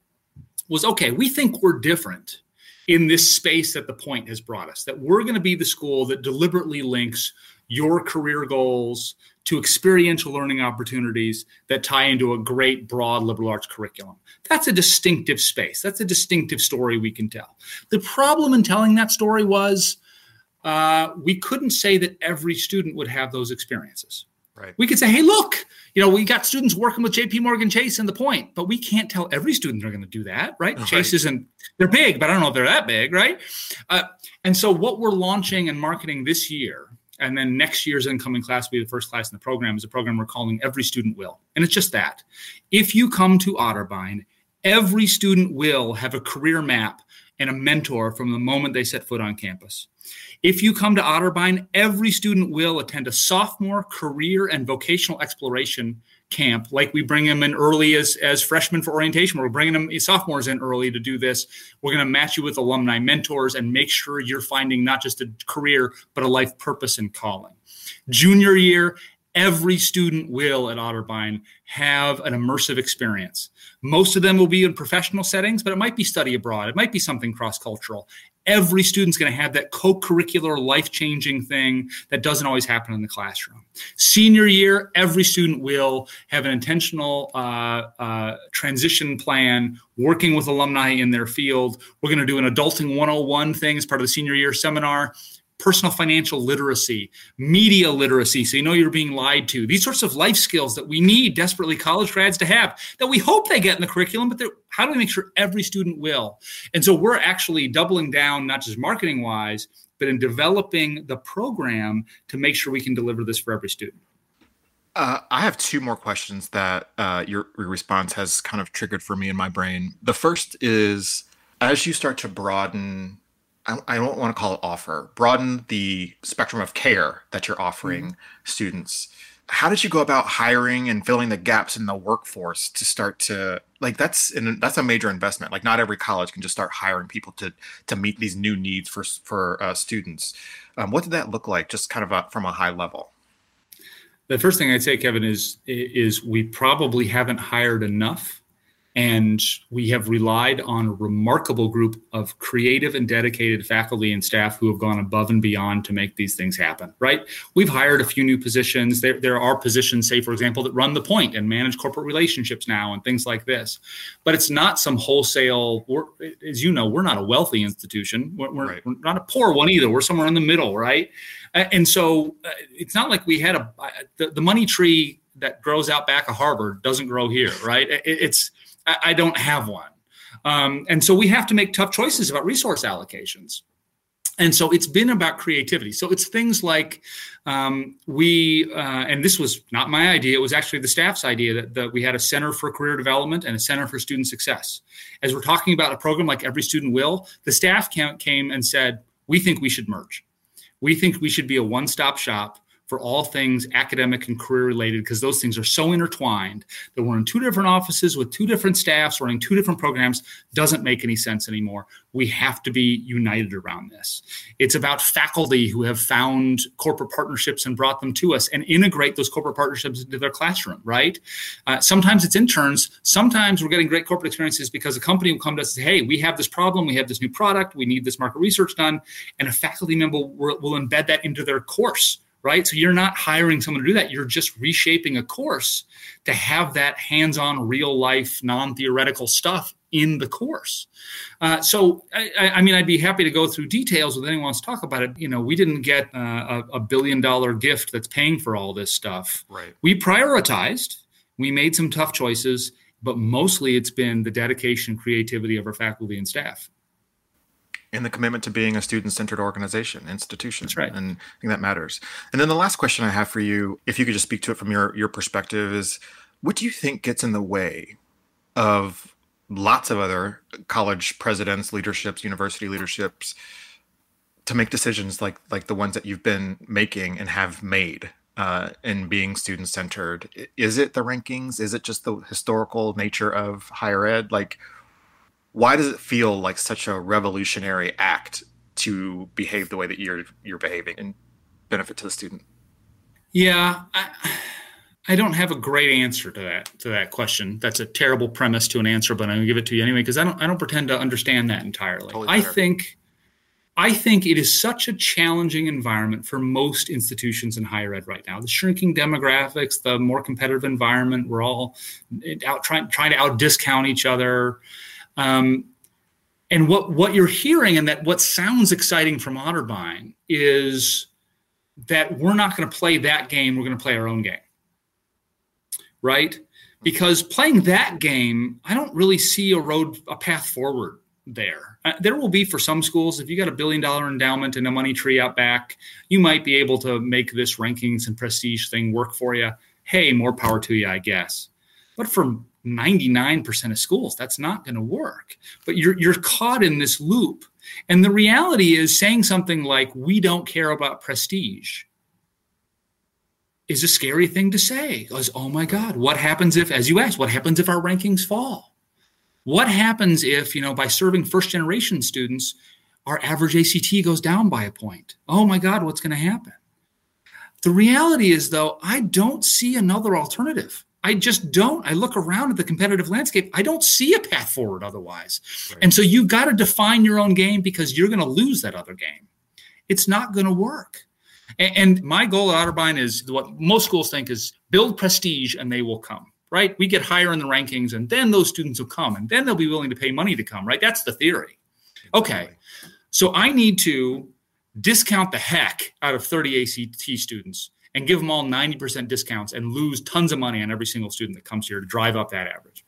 was okay, we think we're different in this space that the point has brought us, that we're going to be the school that deliberately links your career goals to experiential learning opportunities that tie into a great broad liberal arts curriculum. That's a distinctive space. That's a distinctive story we can tell. The problem in telling that story was uh, we couldn't say that every student would have those experiences. Right. We could say, hey, look, you know, we got students working with JP Morgan Chase and the point, but we can't tell every student they're going to do that, right? right? Chase isn't, they're big, but I don't know if they're that big, right? Uh, and so what we're launching and marketing this year and then next year's incoming class will be the first class in the program is a program we're calling every student will. And it's just that. If you come to otterbein every student will have a career map and a mentor from the moment they set foot on campus. If you come to otterbein every student will attend a sophomore career and vocational exploration camp like we bring them in early as as freshmen for orientation we're bringing them sophomores in early to do this. We're going to match you with alumni mentors and make sure you're finding not just a career but a life purpose and calling. Junior year every student will at otterbein have an immersive experience. Most of them will be in professional settings but it might be study abroad. It might be something cross-cultural. Every student's going to have that co-curricular life-changing thing that doesn't always happen in the classroom. Senior year every student will have an intentional uh, uh, transition plan working with alumni in their field. We're going to do an adulting 101 thing as part of the senior year seminar personal financial literacy, media literacy, so you know you're being lied to. These sorts of life skills that we need desperately college grads to have that we hope they get in the curriculum, but how do we make sure every student will? And so we're actually doubling down, not just marketing wise, but in developing the program to make sure we can deliver this for every student. Uh, I have two more questions that uh, your, your response has kind of triggered for me in my brain. The first is as you start to broaden I don't want to call it offer, broaden the spectrum of care that you're offering mm-hmm. students. How did you go about hiring and filling the gaps in the workforce to start to like that's and that's a major investment. Like not every college can just start hiring people to to meet these new needs for for uh, students. Um, what did that look like, just kind of a, from a high level? The first thing I'd say, Kevin, is is we probably haven't hired enough and we have relied on a remarkable group of creative and dedicated faculty and staff who have gone above and beyond to make these things happen, right? We've hired a few new positions. There, there are positions, say, for example, that run the point and manage corporate relationships now and things like this. But it's not some wholesale, as you know, we're not a wealthy institution. We're, we're, right. we're not a poor one either. We're somewhere in the middle, right? And so uh, it's not like we had a, the, the money tree that grows out back of Harvard doesn't grow here, right? It's, I, don't have one. Um, and so we have to make tough choices about resource allocations. And so it's been about creativity. So it's things like um, we, uh, and this was not my idea, it was actually the staff's idea that, that we had a center for career development and a center for student success. As we're talking about a program like Every Student Will, the staff came and said, we think we should merge. We think we should be a one stop shop for all things academic and career related because those things are so intertwined that we're in two different offices with two different staffs running two different programs doesn't make any sense anymore. We have to be united around this. It's about faculty who have found corporate partnerships and brought them to us and integrate those corporate partnerships into their classroom, right? Uh, sometimes it's interns. Sometimes we're getting great corporate experiences because a company will come to us and say, hey, we have this problem, we have this new product, we need this market research done. And a faculty member will, will embed that into their course right? So you're not hiring someone to do that. You're just reshaping a course to have that hands on, real life, non theoretical stuff in the course. Uh, so, I, I, mean, I'd be happy to go through details with anyone wants to talk about it. You know, we didn't get uh, a, a billion dollar gift that's paying for all this stuff. Right. We prioritized, we made some tough choices, but mostly it's been the dedication and creativity of our faculty and staff and the commitment to being a student-centered organization institution That's right. and i think that matters and then the last question i have for you if you could just speak to it from your your perspective is what do you think gets in the way of lots of other college presidents leaderships university leaderships to make decisions like like the ones that you've been making and have made uh, and being student centered. Is it the rankings? Is it just the historical nature of higher ed? Like, why does it feel like such a revolutionary act to behave the way that you're you're behaving and benefit to the student? Yeah, I, I don't have a great answer to that to that question. That's a terrible premise to an answer, but I'm gonna give it to you anyway because I don't I don't pretend to understand that entirely. Totally I think I think it is such a challenging environment for most institutions in higher ed right now. The shrinking demographics, the more competitive environment, we're all out trying trying to out discount each other. Um, and what what you're hearing and that what sounds exciting from Otterbein is that we're not going to play that game. We're going to play our own game, right? Because playing that game, I don't really see a road, a path forward there. Uh, there will be for some schools, if you got a billion dollar endowment and a money tree out back, you might be able to make this rankings and prestige thing work for you. Hey, more power to you, I guess. But for 99% of schools, that's not going to work. But you're, you're caught in this loop. And the reality is saying something like, we don't care about prestige is a scary thing to say. Because, oh my God, what happens if, as you asked, what happens if our rankings fall? What happens if, you know, by serving first generation students, our average ACT goes down by a point? Oh my God, what's going to happen? The reality is, though, I don't see another alternative. I just don't. I look around at the competitive landscape. I don't see a path forward otherwise. Right. And so you've got to define your own game because you're going to lose that other game. It's not going to work. And, and my goal at Otterbein is what most schools think is build prestige and they will come right? We get higher in the rankings and then those students will come and then they'll be willing to pay money to come, right? That's the theory. Okay. So I need to discount the heck out of 30 ACT students and give them all 90% discounts and lose tons of money on every single student that comes here to drive up that average.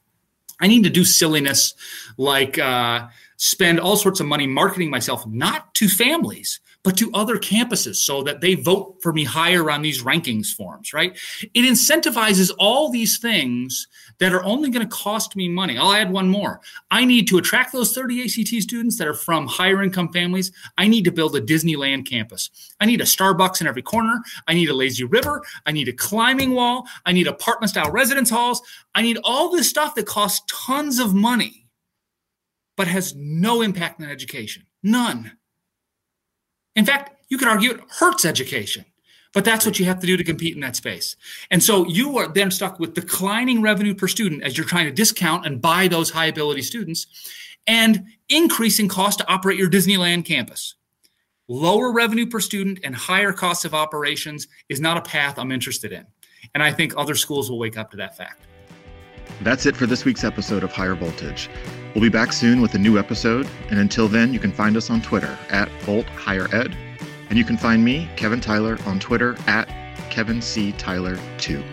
I need to do silliness like uh, spend all sorts of money marketing myself, not to families, but to other campuses so that they vote for me higher on these rankings forms, right? It incentivizes all these things that are only going to cost me money. I'll add one more. I need to attract those 30 ACT students that are from higher income families. I need to build a Disneyland campus. I need a Starbucks in every corner. I need a lazy river. I need a climbing wall. I need apartment style residence halls. I need all this stuff that costs tons of money, but has no impact on education. None. In fact, you could argue it hurts education. But that's what you have to do to compete in that space. And so you are then stuck with declining revenue per student as you're trying to discount and buy those high ability students and increasing cost to operate your Disneyland campus. Lower revenue per student and higher costs of operations is not a path I'm interested in. And I think other schools will wake up to that fact. That's it for this week's episode of Higher Voltage. We'll be back soon with a new episode, and until then, you can find us on Twitter at Volt Higher Ed, and you can find me, Kevin Tyler, on Twitter at Kevin C. Tyler 2.